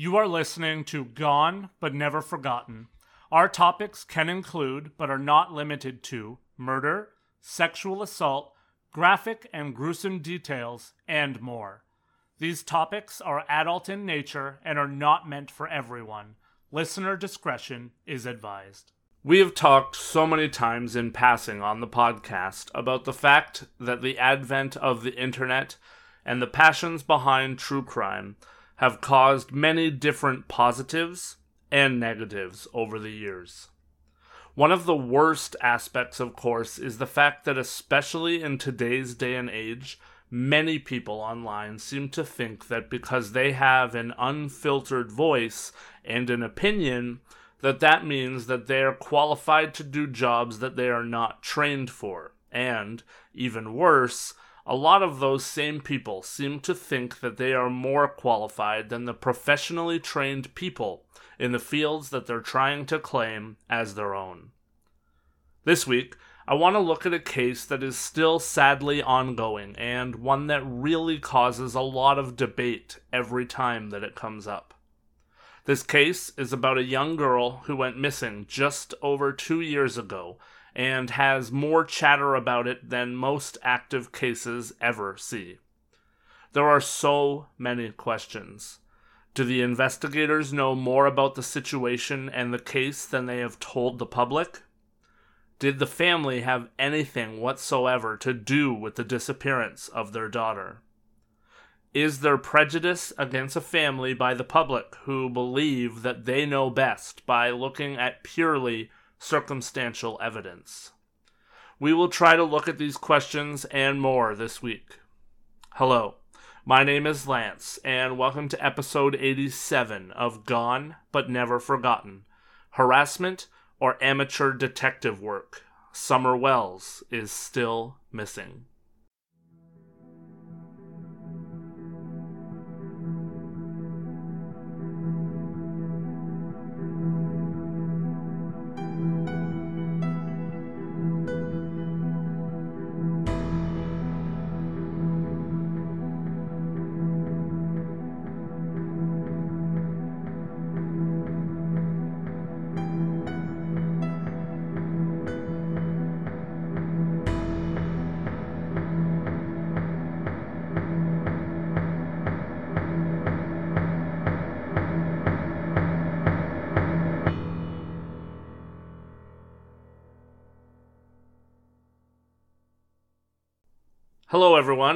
You are listening to Gone but Never Forgotten. Our topics can include, but are not limited to, murder, sexual assault, graphic and gruesome details, and more. These topics are adult in nature and are not meant for everyone. Listener discretion is advised. We have talked so many times in passing on the podcast about the fact that the advent of the internet and the passions behind true crime have caused many different positives and negatives over the years. One of the worst aspects, of course, is the fact that, especially in today's day and age, many people online seem to think that because they have an unfiltered voice and an opinion, that that means that they are qualified to do jobs that they are not trained for. And, even worse, a lot of those same people seem to think that they are more qualified than the professionally trained people in the fields that they're trying to claim as their own. This week, I want to look at a case that is still sadly ongoing and one that really causes a lot of debate every time that it comes up. This case is about a young girl who went missing just over two years ago and has more chatter about it than most active cases ever see. There are so many questions. Do the investigators know more about the situation and the case than they have told the public? Did the family have anything whatsoever to do with the disappearance of their daughter? Is there prejudice against a family by the public who believe that they know best by looking at purely circumstantial evidence? We will try to look at these questions and more this week. Hello, my name is Lance, and welcome to episode 87 of Gone But Never Forgotten Harassment or Amateur Detective Work. Summer Wells is still missing.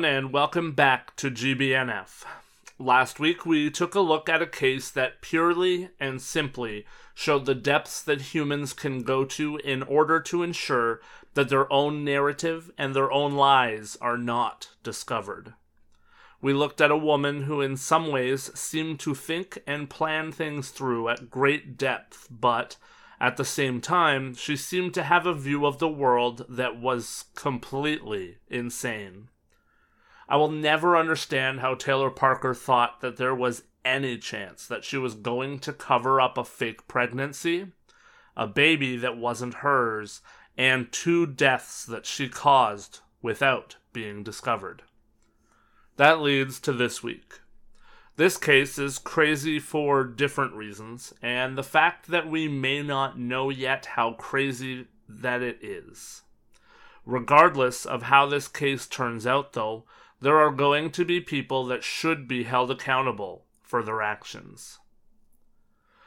Everyone, and welcome back to GBNF. Last week, we took a look at a case that purely and simply showed the depths that humans can go to in order to ensure that their own narrative and their own lies are not discovered. We looked at a woman who, in some ways, seemed to think and plan things through at great depth, but at the same time, she seemed to have a view of the world that was completely insane. I will never understand how Taylor Parker thought that there was any chance that she was going to cover up a fake pregnancy, a baby that wasn't hers, and two deaths that she caused without being discovered. That leads to this week. This case is crazy for different reasons, and the fact that we may not know yet how crazy that it is. Regardless of how this case turns out, though, there are going to be people that should be held accountable for their actions.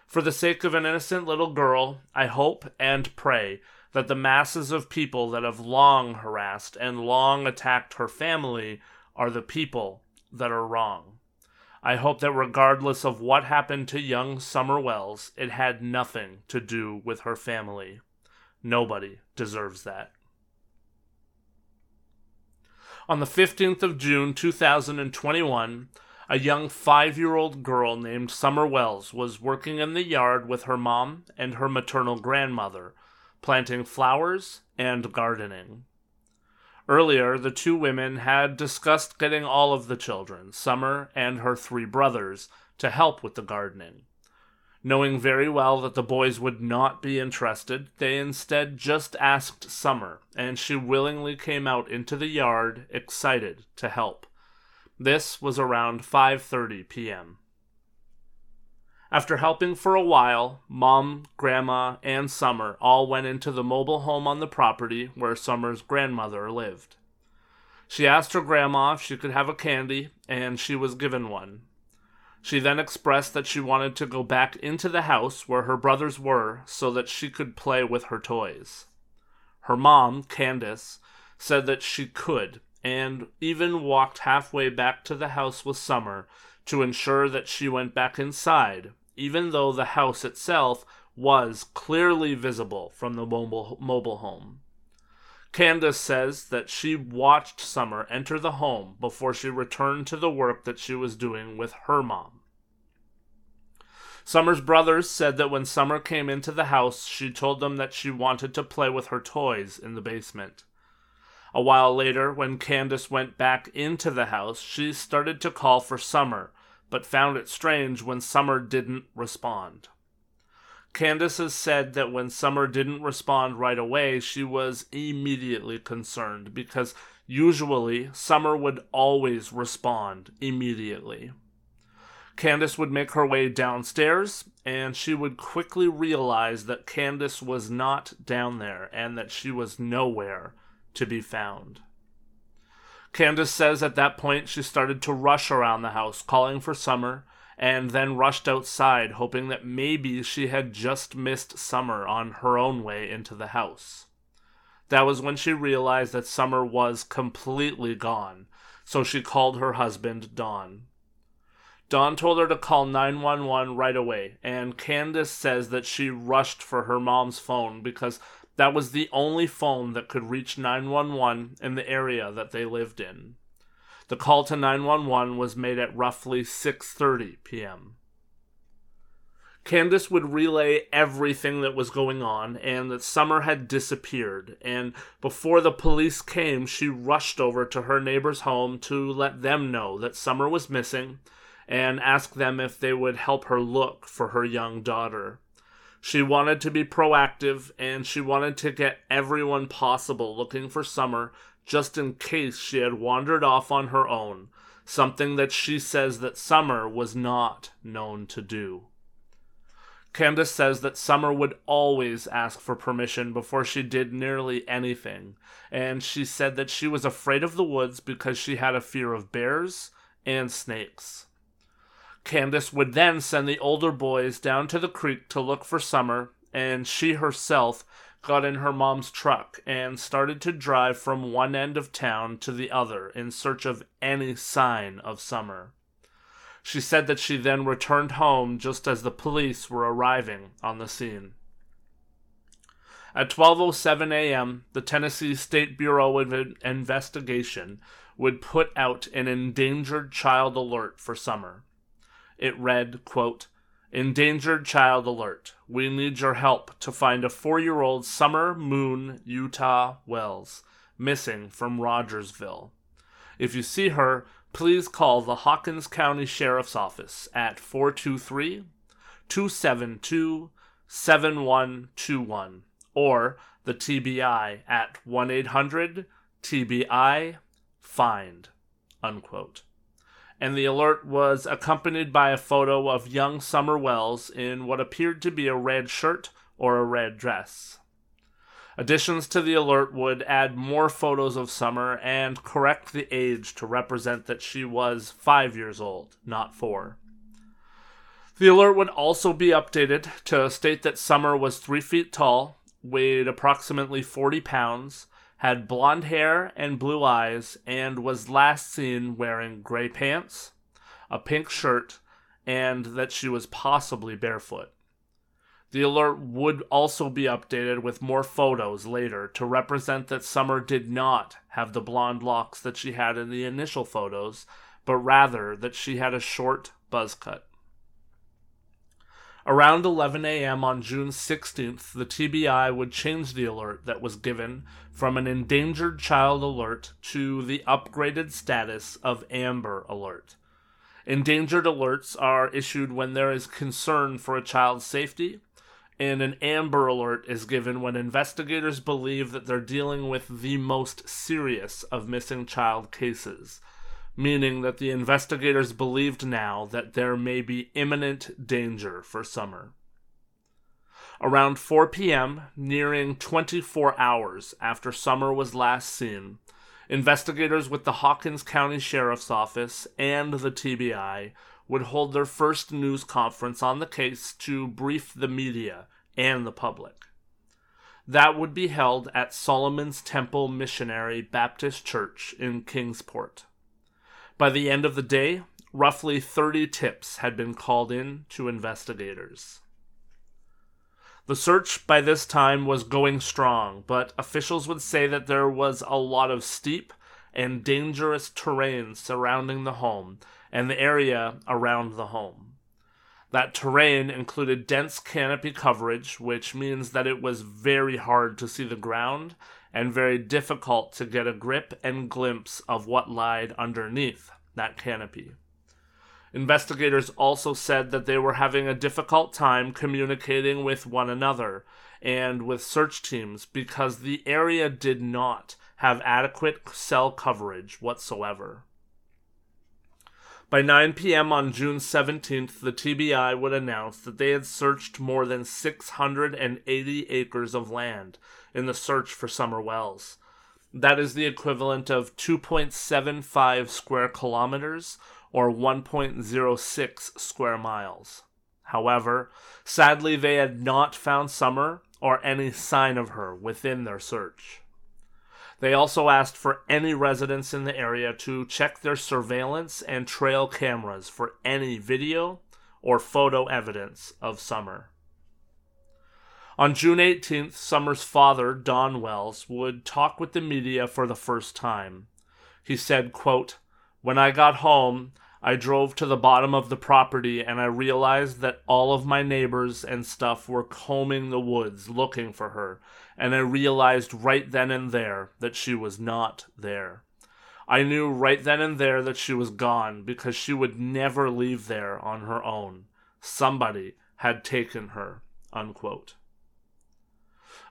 For the sake of an innocent little girl, I hope and pray that the masses of people that have long harassed and long attacked her family are the people that are wrong. I hope that regardless of what happened to young Summer Wells, it had nothing to do with her family. Nobody deserves that. On the 15th of June 2021, a young five year old girl named Summer Wells was working in the yard with her mom and her maternal grandmother, planting flowers and gardening. Earlier, the two women had discussed getting all of the children, Summer and her three brothers, to help with the gardening. Knowing very well that the boys would not be interested, they instead just asked Summer, and she willingly came out into the yard, excited to help. This was around 5:30 p.m. After helping for a while, Mom, Grandma, and Summer all went into the mobile home on the property where Summer's grandmother lived. She asked her grandma if she could have a candy, and she was given one. She then expressed that she wanted to go back into the house where her brothers were so that she could play with her toys. Her mom, Candace, said that she could, and even walked halfway back to the house with Summer to ensure that she went back inside, even though the house itself was clearly visible from the mobile, mobile home. Candace says that she watched Summer enter the home before she returned to the work that she was doing with her mom. Summer's brothers said that when Summer came into the house, she told them that she wanted to play with her toys in the basement. A while later, when Candace went back into the house, she started to call for Summer, but found it strange when Summer didn't respond. Candace has said that when Summer didn't respond right away, she was immediately concerned because usually Summer would always respond immediately. Candace would make her way downstairs, and she would quickly realize that Candace was not down there and that she was nowhere to be found. Candace says at that point she started to rush around the house, calling for Summer, and then rushed outside, hoping that maybe she had just missed Summer on her own way into the house. That was when she realized that Summer was completely gone, so she called her husband, Don. Don told her to call 911 right away, and Candace says that she rushed for her mom's phone because that was the only phone that could reach 911 in the area that they lived in. The call to 911 was made at roughly 6:30 p.m. Candace would relay everything that was going on and that Summer had disappeared. And before the police came, she rushed over to her neighbor's home to let them know that Summer was missing and ask them if they would help her look for her young daughter. She wanted to be proactive and she wanted to get everyone possible looking for Summer just in case she had wandered off on her own, something that she says that Summer was not known to do. Candace says that Summer would always ask for permission before she did nearly anything, and she said that she was afraid of the woods because she had a fear of bears and snakes. Candace would then send the older boys down to the creek to look for Summer, and she herself got in her mom's truck and started to drive from one end of town to the other in search of any sign of Summer. She said that she then returned home just as the police were arriving on the scene. At 12:07 a.m., the Tennessee State Bureau of Investigation would put out an endangered child alert for Summer. It read, quote, Endangered child alert. We need your help to find a four year old Summer Moon Utah Wells missing from Rogersville. If you see her, please call the Hawkins County Sheriff's Office at 423 272 7121 or the TBI at 1 800 TBI FIND. Unquote and the alert was accompanied by a photo of young Summer Wells in what appeared to be a red shirt or a red dress. Additions to the alert would add more photos of Summer and correct the age to represent that she was five years old, not four. The alert would also be updated to state that Summer was three feet tall, weighed approximately 40 pounds, had blonde hair and blue eyes, and was last seen wearing gray pants, a pink shirt, and that she was possibly barefoot. The alert would also be updated with more photos later to represent that Summer did not have the blonde locks that she had in the initial photos, but rather that she had a short buzz cut. Around 11 a.m. on June 16th, the TBI would change the alert that was given from an endangered child alert to the upgraded status of Amber Alert. Endangered alerts are issued when there is concern for a child's safety, and an Amber Alert is given when investigators believe that they're dealing with the most serious of missing child cases. Meaning that the investigators believed now that there may be imminent danger for Summer. Around 4 p.m., nearing 24 hours after Summer was last seen, investigators with the Hawkins County Sheriff's Office and the TBI would hold their first news conference on the case to brief the media and the public. That would be held at Solomon's Temple Missionary Baptist Church in Kingsport. By the end of the day, roughly 30 tips had been called in to investigators. The search by this time was going strong, but officials would say that there was a lot of steep and dangerous terrain surrounding the home and the area around the home. That terrain included dense canopy coverage, which means that it was very hard to see the ground and very difficult to get a grip and glimpse of what lied underneath that canopy. Investigators also said that they were having a difficult time communicating with one another and with search teams because the area did not have adequate cell coverage whatsoever. By 9 p.m. on June 17th, the TBI would announce that they had searched more than 680 acres of land in the search for Summer Wells. That is the equivalent of 2.75 square kilometers or 1.06 square miles. However, sadly, they had not found Summer or any sign of her within their search. They also asked for any residents in the area to check their surveillance and trail cameras for any video or photo evidence of Summer. On June 18th, Summer's father, Don Wells, would talk with the media for the first time. He said, quote, When I got home, I drove to the bottom of the property and I realized that all of my neighbors and stuff were combing the woods looking for her, and I realized right then and there that she was not there. I knew right then and there that she was gone because she would never leave there on her own. Somebody had taken her. Unquote.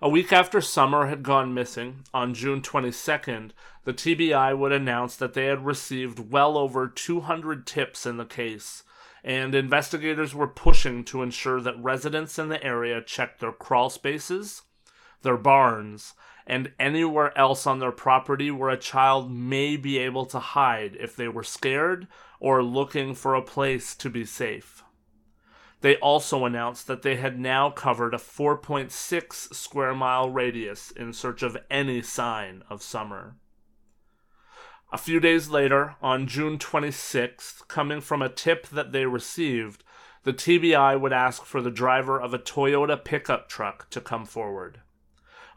A week after Summer had gone missing, on June 22nd, the TBI would announce that they had received well over 200 tips in the case, and investigators were pushing to ensure that residents in the area checked their crawl spaces, their barns, and anywhere else on their property where a child may be able to hide if they were scared or looking for a place to be safe. They also announced that they had now covered a 4.6 square mile radius in search of any sign of summer. A few days later, on June 26th, coming from a tip that they received, the TBI would ask for the driver of a Toyota pickup truck to come forward.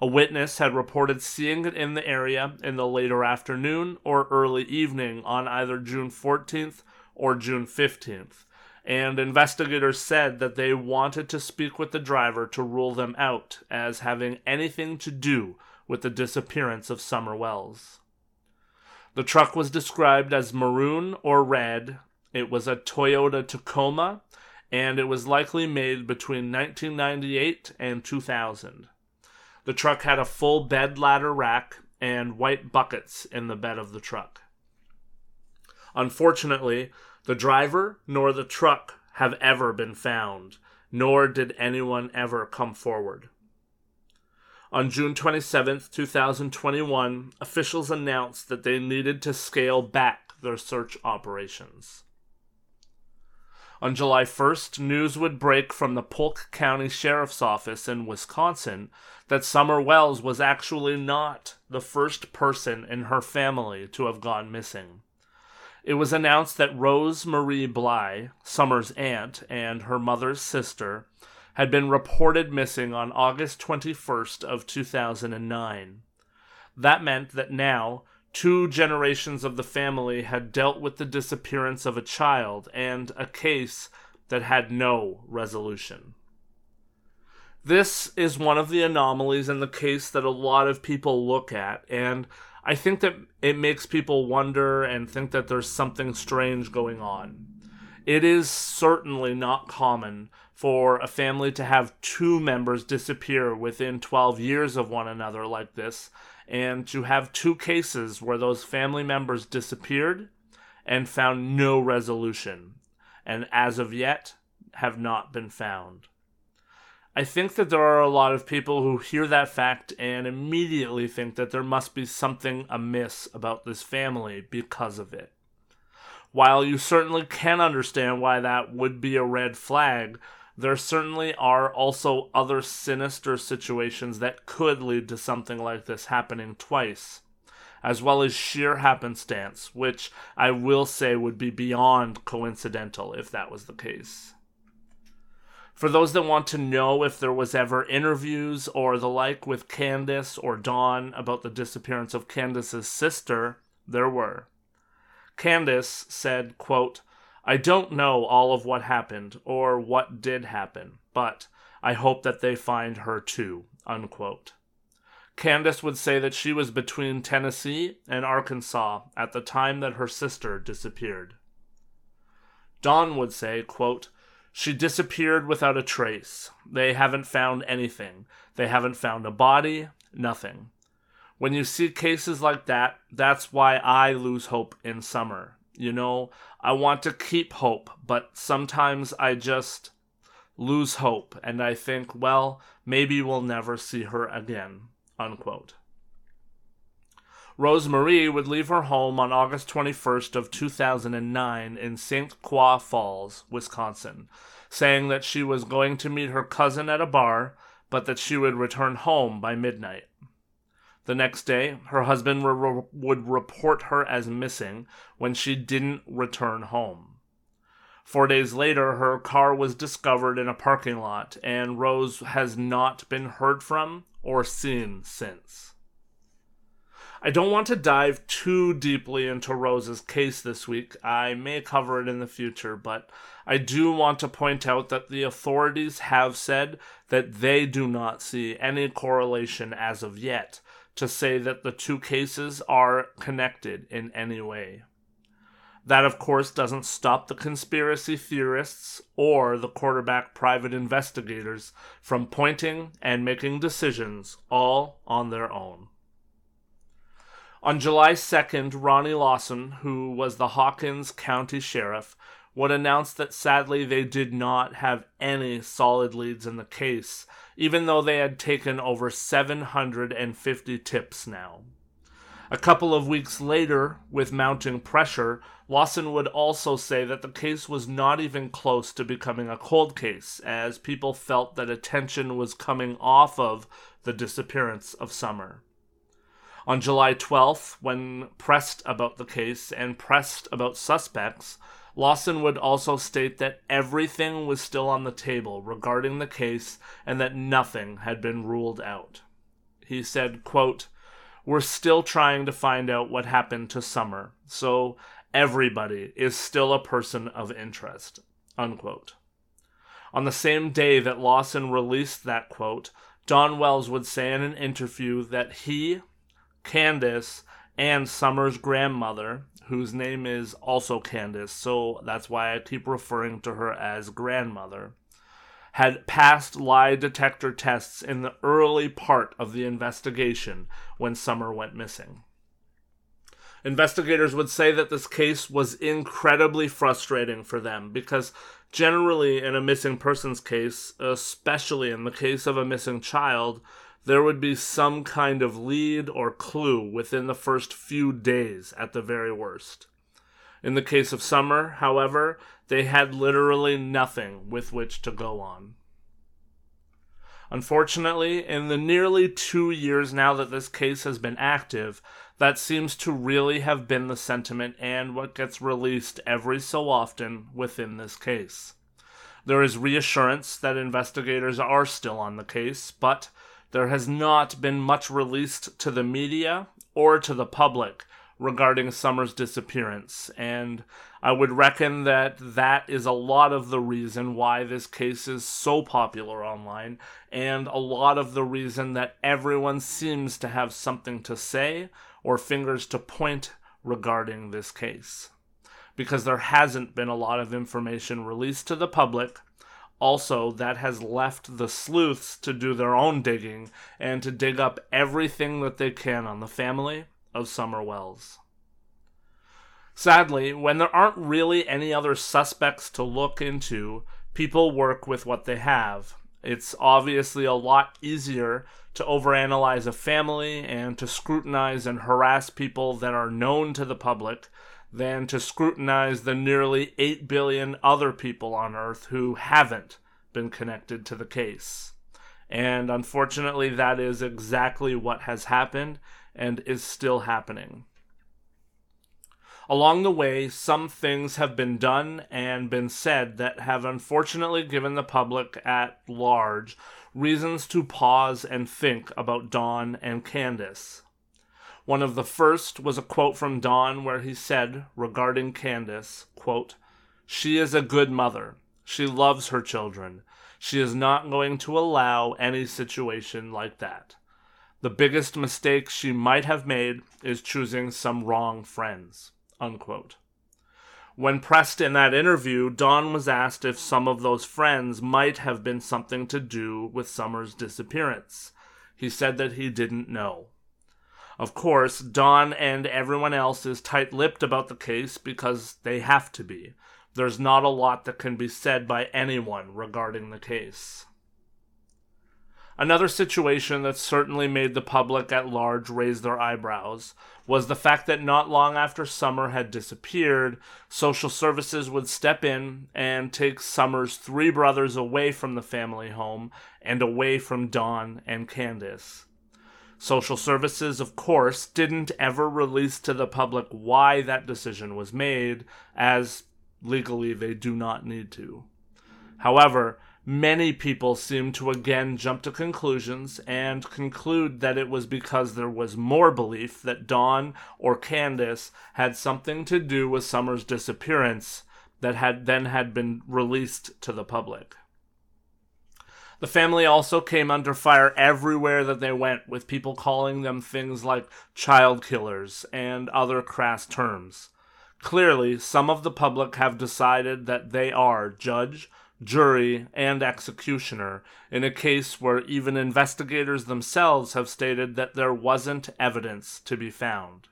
A witness had reported seeing it in the area in the later afternoon or early evening on either June 14th or June 15th, and investigators said that they wanted to speak with the driver to rule them out as having anything to do with the disappearance of Summer Wells. The truck was described as maroon or red. It was a Toyota Tacoma, and it was likely made between 1998 and 2000. The truck had a full bed ladder rack and white buckets in the bed of the truck. Unfortunately, the driver nor the truck have ever been found, nor did anyone ever come forward. On June 27, 2021, officials announced that they needed to scale back their search operations. On July 1st, news would break from the Polk County Sheriff's Office in Wisconsin that Summer Wells was actually not the first person in her family to have gone missing it was announced that Rose Marie Bly, Summer's aunt and her mother's sister, had been reported missing on August 21st of 2009. That meant that now two generations of the family had dealt with the disappearance of a child and a case that had no resolution. This is one of the anomalies in the case that a lot of people look at, and I think that it makes people wonder and think that there's something strange going on. It is certainly not common for a family to have two members disappear within 12 years of one another like this, and to have two cases where those family members disappeared and found no resolution, and as of yet have not been found. I think that there are a lot of people who hear that fact and immediately think that there must be something amiss about this family because of it. While you certainly can understand why that would be a red flag, there certainly are also other sinister situations that could lead to something like this happening twice, as well as sheer happenstance, which I will say would be beyond coincidental if that was the case. For those that want to know if there was ever interviews or the like with Candace or Don about the disappearance of Candace's sister, there were. Candace said, quote, I don't know all of what happened or what did happen, but I hope that they find her too. Unquote. Candace would say that she was between Tennessee and Arkansas at the time that her sister disappeared. Don would say, quote, she disappeared without a trace. They haven't found anything. They haven't found a body, nothing. When you see cases like that, that's why I lose hope in summer. You know, I want to keep hope, but sometimes I just lose hope and I think, well, maybe we'll never see her again. Unquote. Rose Marie would leave her home on August 21st of 2009 in St. Croix Falls, Wisconsin, saying that she was going to meet her cousin at a bar, but that she would return home by midnight. The next day, her husband re- would report her as missing when she didn't return home. Four days later, her car was discovered in a parking lot, and Rose has not been heard from or seen since. I don't want to dive too deeply into Rose's case this week. I may cover it in the future, but I do want to point out that the authorities have said that they do not see any correlation as of yet to say that the two cases are connected in any way. That, of course, doesn't stop the conspiracy theorists or the quarterback private investigators from pointing and making decisions all on their own. On July 2nd, Ronnie Lawson, who was the Hawkins County Sheriff, would announce that sadly they did not have any solid leads in the case, even though they had taken over 750 tips now. A couple of weeks later, with mounting pressure, Lawson would also say that the case was not even close to becoming a cold case, as people felt that attention was coming off of the disappearance of Summer. On July 12th, when pressed about the case and pressed about suspects, Lawson would also state that everything was still on the table regarding the case and that nothing had been ruled out. He said, quote, We're still trying to find out what happened to Summer, so everybody is still a person of interest. Unquote. On the same day that Lawson released that quote, Don Wells would say in an interview that he, Candace and Summer's grandmother, whose name is also Candace, so that's why I keep referring to her as grandmother, had passed lie detector tests in the early part of the investigation when Summer went missing. Investigators would say that this case was incredibly frustrating for them because, generally, in a missing persons case, especially in the case of a missing child, there would be some kind of lead or clue within the first few days at the very worst. In the case of Summer, however, they had literally nothing with which to go on. Unfortunately, in the nearly two years now that this case has been active, that seems to really have been the sentiment and what gets released every so often within this case. There is reassurance that investigators are still on the case, but there has not been much released to the media or to the public regarding Summer's disappearance, and I would reckon that that is a lot of the reason why this case is so popular online, and a lot of the reason that everyone seems to have something to say or fingers to point regarding this case. Because there hasn't been a lot of information released to the public also that has left the sleuths to do their own digging and to dig up everything that they can on the family of Summer Wells. Sadly, when there aren't really any other suspects to look into, people work with what they have. It's obviously a lot easier to overanalyze a family and to scrutinize and harass people that are known to the public than to scrutinize the nearly 8 billion other people on Earth who haven't been connected to the case. And unfortunately, that is exactly what has happened and is still happening. Along the way, some things have been done and been said that have unfortunately given the public at large reasons to pause and think about Don and Candace. One of the first was a quote from Don where he said regarding Candace, quote, She is a good mother. She loves her children. She is not going to allow any situation like that. The biggest mistake she might have made is choosing some wrong friends. Unquote. When pressed in that interview, Don was asked if some of those friends might have been something to do with Summer's disappearance. He said that he didn't know. Of course, Don and everyone else is tight lipped about the case because they have to be. There's not a lot that can be said by anyone regarding the case. Another situation that certainly made the public at large raise their eyebrows was the fact that not long after Summer had disappeared, social services would step in and take Summer's three brothers away from the family home and away from Don and Candace. Social services, of course, didn't ever release to the public why that decision was made, as legally they do not need to. However, many people seem to again jump to conclusions and conclude that it was because there was more belief that Don or Candace had something to do with Summer's disappearance that had then had been released to the public. The family also came under fire everywhere that they went, with people calling them things like child killers and other crass terms. Clearly, some of the public have decided that they are judge, jury, and executioner in a case where even investigators themselves have stated that there wasn't evidence to be found.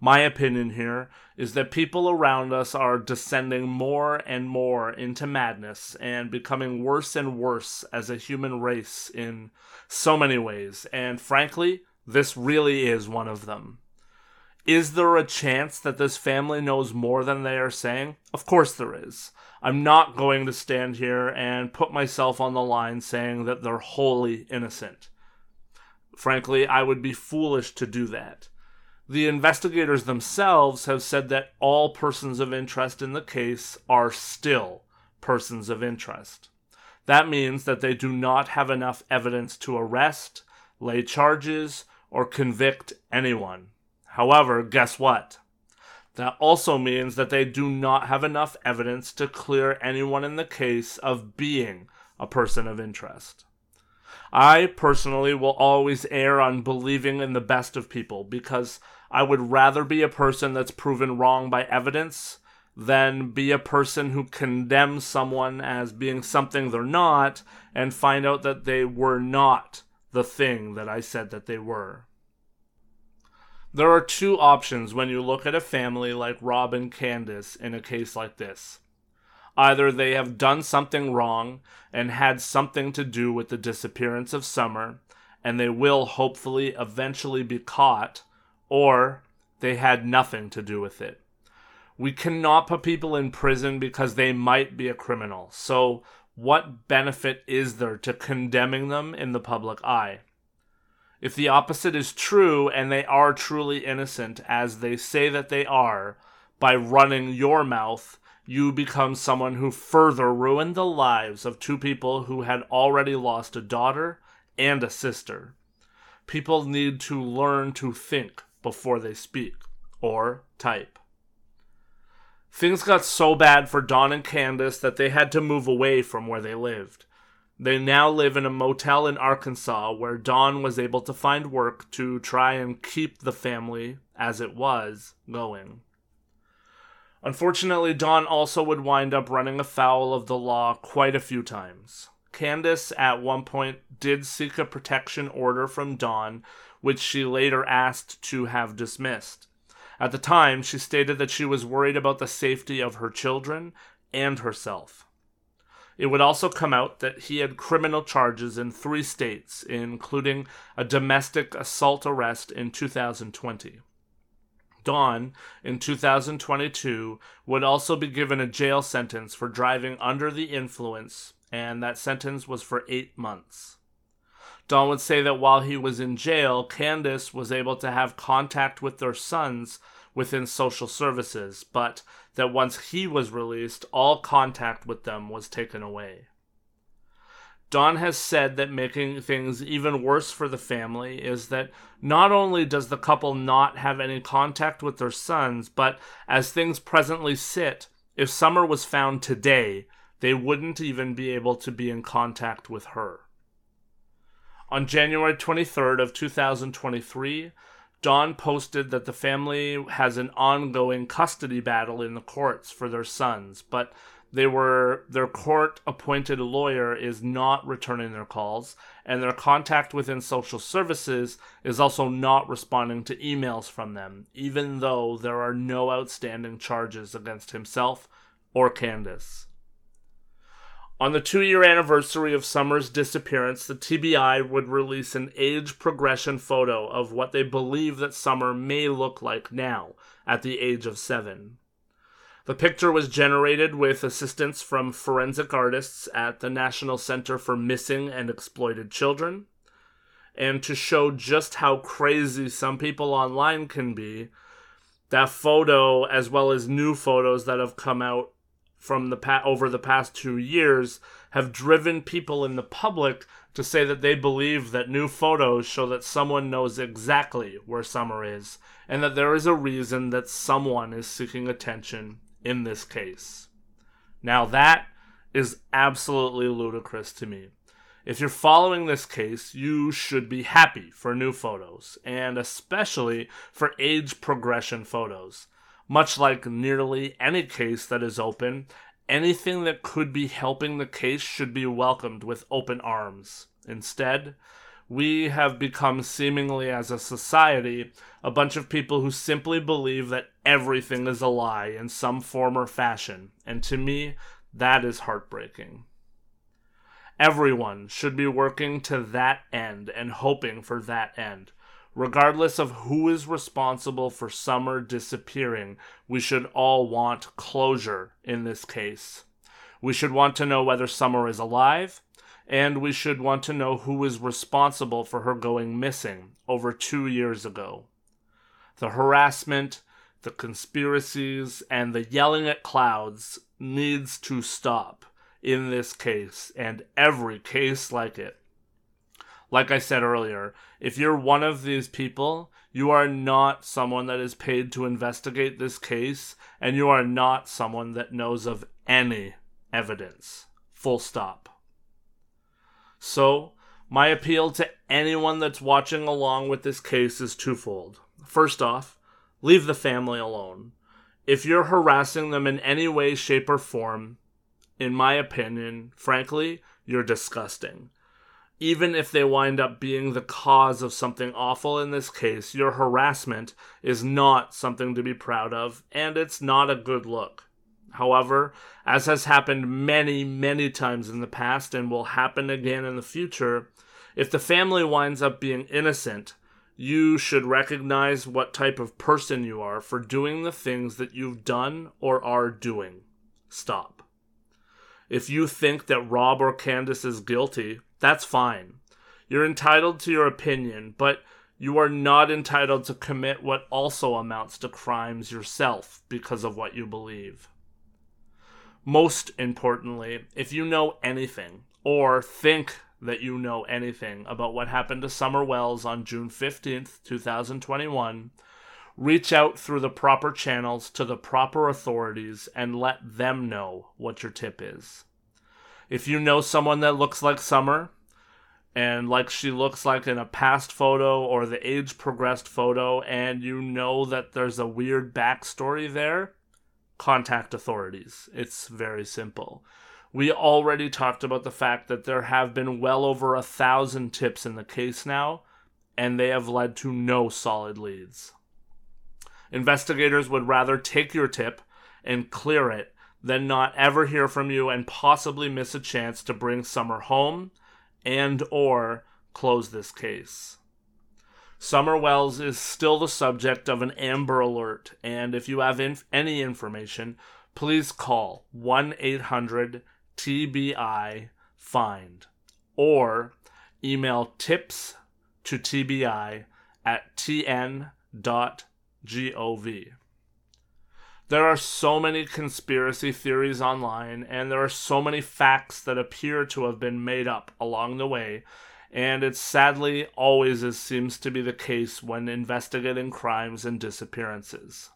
My opinion here is that people around us are descending more and more into madness and becoming worse and worse as a human race in so many ways, and frankly, this really is one of them. Is there a chance that this family knows more than they are saying? Of course there is. I'm not going to stand here and put myself on the line saying that they're wholly innocent. Frankly, I would be foolish to do that. The investigators themselves have said that all persons of interest in the case are still persons of interest. That means that they do not have enough evidence to arrest, lay charges, or convict anyone. However, guess what? That also means that they do not have enough evidence to clear anyone in the case of being a person of interest. I personally will always err on believing in the best of people because I would rather be a person that's proven wrong by evidence than be a person who condemns someone as being something they're not and find out that they were not the thing that I said that they were. There are two options when you look at a family like Rob and Candace in a case like this. Either they have done something wrong and had something to do with the disappearance of Summer, and they will hopefully eventually be caught, or they had nothing to do with it. We cannot put people in prison because they might be a criminal. So, what benefit is there to condemning them in the public eye? If the opposite is true and they are truly innocent, as they say that they are, by running your mouth, you become someone who further ruined the lives of two people who had already lost a daughter and a sister. People need to learn to think before they speak or type. Things got so bad for Don and Candace that they had to move away from where they lived. They now live in a motel in Arkansas where Don was able to find work to try and keep the family, as it was, going. Unfortunately, Don also would wind up running afoul of the law quite a few times. Candace, at one point, did seek a protection order from Don, which she later asked to have dismissed. At the time, she stated that she was worried about the safety of her children and herself. It would also come out that he had criminal charges in three states, including a domestic assault arrest in 2020. Don, in 2022, would also be given a jail sentence for driving under the influence, and that sentence was for eight months. Don would say that while he was in jail, Candace was able to have contact with their sons within social services, but that once he was released, all contact with them was taken away. Don has said that making things even worse for the family is that not only does the couple not have any contact with their sons, but as things presently sit, if Summer was found today, they wouldn't even be able to be in contact with her. On January 23rd of 2023, Don posted that the family has an ongoing custody battle in the courts for their sons, but they were their court appointed lawyer is not returning their calls and their contact within social services is also not responding to emails from them even though there are no outstanding charges against himself or Candace. On the two year anniversary of Summer's disappearance, the TBI would release an age progression photo of what they believe that Summer may look like now, at the age of seven. The picture was generated with assistance from forensic artists at the National Center for Missing and Exploited Children. And to show just how crazy some people online can be, that photo, as well as new photos that have come out from the pa- over the past two years have driven people in the public to say that they believe that new photos show that someone knows exactly where Summer is and that there is a reason that someone is seeking attention in this case. Now, that is absolutely ludicrous to me. If you're following this case, you should be happy for new photos, and especially for age progression photos. Much like nearly any case that is open, anything that could be helping the case should be welcomed with open arms. Instead, we have become seemingly as a society a bunch of people who simply believe that everything is a lie in some form or fashion, and to me, that is heartbreaking. Everyone should be working to that end and hoping for that end. Regardless of who is responsible for Summer disappearing, we should all want closure in this case. We should want to know whether Summer is alive, and we should want to know who is responsible for her going missing over two years ago. The harassment, the conspiracies, and the yelling at clouds needs to stop in this case and every case like it like I said earlier, if you're one of these people, you are not someone that is paid to investigate this case, and you are not someone that knows of any evidence. Full stop. So, my appeal to anyone that's watching along with this case is twofold. First off, leave the family alone. If you're harassing them in any way, shape, or form, in my opinion, frankly, you're disgusting even if they wind up being the cause of something awful in this case, your harassment is not something to be proud of, and it's not a good look. However, as has happened many, many times in the past and will happen again in the future, if the family winds up being innocent, you should recognize what type of person you are for doing the things that you've done or are doing. Stop. If you think that Rob or Candace is guilty, that's fine. You're entitled to your opinion, but you are not entitled to commit what also amounts to crimes yourself because of what you believe. Most importantly, if you know anything, or think that you know anything about what happened to Summer Wells on June 15th, 2021, reach out through the proper channels to the proper authorities and let them know what your tip is. If you know someone that looks like Summer, and like she looks like in a past photo or the age progressed photo, and you know that there's a weird backstory there, contact authorities. It's very simple. We already talked about the fact that there have been well over a thousand tips in the case now, and they have led to no solid leads. Investigators would rather take your tip and clear it than not ever hear from you and possibly miss a chance to bring Summer home and or close this case. Summer Wells is still the subject of an Amber Alert, and if you have inf- any information, please call 1 800 TBI FIND or email tips to TBI at tn.gov. There are so many conspiracy theories online, and there are so many facts that appear to have been made up along the way, and it sadly always seems to be the case when investigating crimes and disappearances.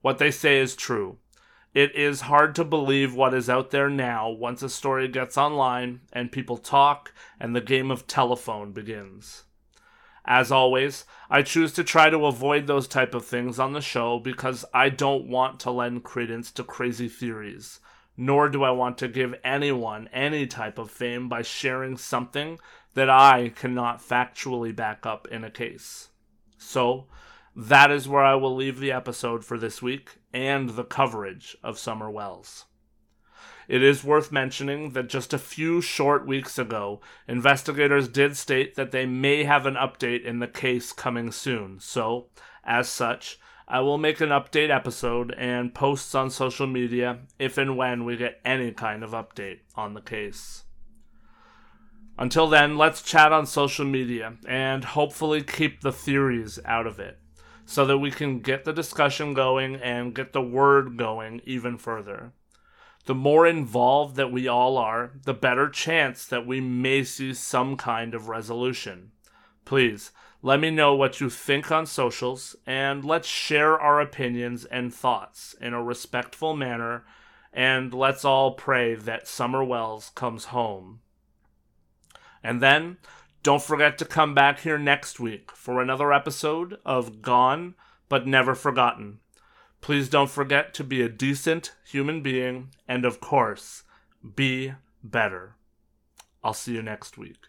What they say is true. It is hard to believe what is out there now once a story gets online and people talk and the game of telephone begins. As always, I choose to try to avoid those type of things on the show because I don't want to lend credence to crazy theories, nor do I want to give anyone any type of fame by sharing something that I cannot factually back up in a case. So, that is where I will leave the episode for this week and the coverage of Summer Wells. It is worth mentioning that just a few short weeks ago, investigators did state that they may have an update in the case coming soon. So, as such, I will make an update episode and posts on social media if and when we get any kind of update on the case. Until then, let's chat on social media and hopefully keep the theories out of it so that we can get the discussion going and get the word going even further the more involved that we all are, the better chance that we may see some kind of resolution. Please, let me know what you think on socials, and let's share our opinions and thoughts in a respectful manner, and let's all pray that Summer Wells comes home. And then, don't forget to come back here next week for another episode of Gone But Never Forgotten. Please don't forget to be a decent human being and, of course, be better. I'll see you next week.